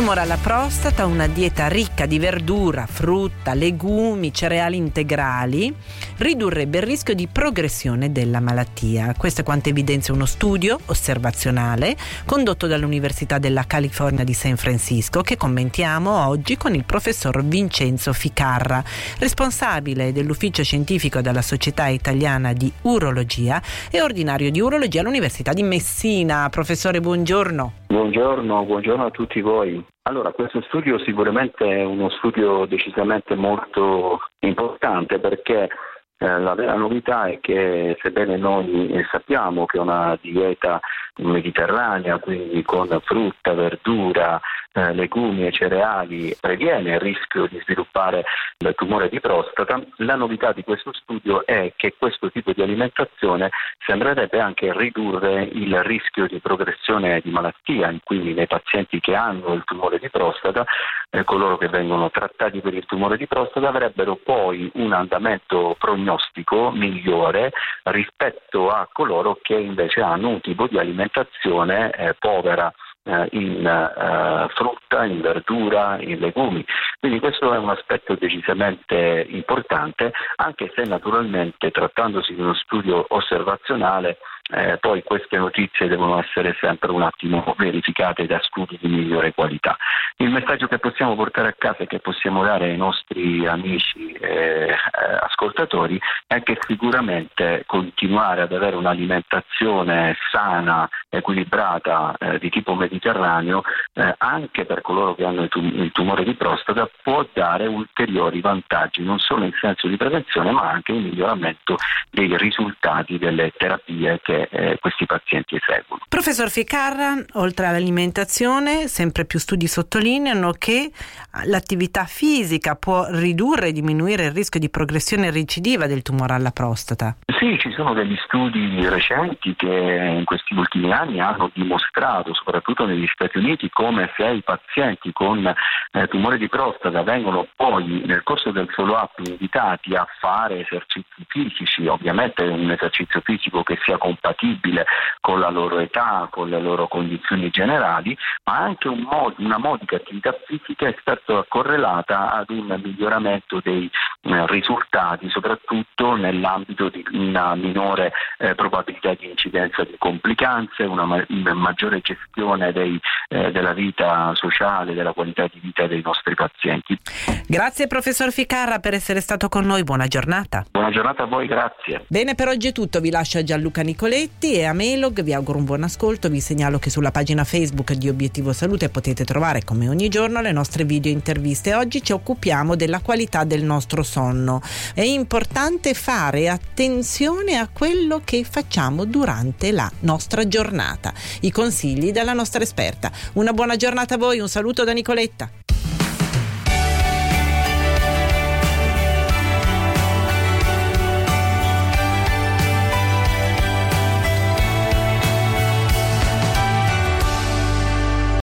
Tumore alla prostata, una dieta ricca di verdura, frutta, legumi, cereali integrali ridurrebbe il rischio di progressione della malattia. Questo è quanto evidenzia uno studio osservazionale condotto dall'Università della California di San Francisco che commentiamo oggi con il professor Vincenzo Ficarra, responsabile dell'ufficio scientifico della Società Italiana di Urologia e ordinario di urologia all'Università di Messina. Professore, buongiorno. Buongiorno, buongiorno a tutti voi. Allora, questo studio sicuramente è uno studio decisamente molto importante perché la vera novità è che sebbene noi sappiamo che una dieta mediterranea, quindi con frutta, verdura, eh, legumi e cereali previene il rischio di sviluppare il tumore di prostata, la novità di questo studio è che questo tipo di alimentazione sembrerebbe anche ridurre il rischio di progressione di malattia, quindi nei pazienti che hanno il tumore di prostata, eh, coloro che vengono trattati per il tumore di prostata avrebbero poi un andamento prognostico migliore rispetto a coloro che invece hanno un tipo di alimentazione eh, povera eh, in eh, frutta, in verdura, in legumi. Quindi questo è un aspetto decisamente importante, anche se naturalmente trattandosi di uno studio osservazionale eh, poi queste notizie devono essere sempre un attimo verificate da studi di migliore qualità. Il messaggio che possiamo portare a casa e che possiamo dare ai nostri amici eh, ascoltatori è che sicuramente continuare ad avere un'alimentazione sana, equilibrata eh, di tipo mediterraneo, eh, anche per coloro che hanno il tumore di prostata, può dare ulteriori vantaggi, non solo in senso di prevenzione, ma anche in miglioramento dei risultati delle terapie che eh, questi pazienti eseguono. Professor Ficarra, oltre all'alimentazione, sempre più studi sottolineano che l'attività fisica può ridurre e diminuire il rischio di progressione recidiva del tumore alla prostata. Sì, ci sono degli studi recenti che in questi ultimi anni hanno dimostrato, soprattutto negli Stati Uniti, come se i pazienti con eh, tumore di prostata vengono poi nel corso del follow-up invitati a fare esercizi fisici, ovviamente un esercizio fisico che sia compatibile con la loro età, con le loro condizioni generali, ma anche un mod- una modica attività fisica è stata correlata ad un miglioramento dei risultati, soprattutto nell'ambito di una minore eh, probabilità di incidenza di complicanze, una, ma- una maggiore gestione dei, eh, della vita sociale, della qualità di vita dei nostri pazienti. Grazie professor Ficarra per essere stato con noi, buona giornata. Buona giornata a voi, grazie. Bene, per oggi è tutto, vi lascio a Gianluca Nicoletti e a Melog, vi auguro un buon ascolto, vi segnalo che sulla pagina Facebook di Obiettivo Salute potete trovare come ogni giorno le nostre video interviste. Oggi ci occupiamo della qualità del nostro sonno. È importante fare attenzione a quello che facciamo durante la nostra giornata. I consigli della nostra esperta. Una buona giornata a voi, un saluto da Nicoletta.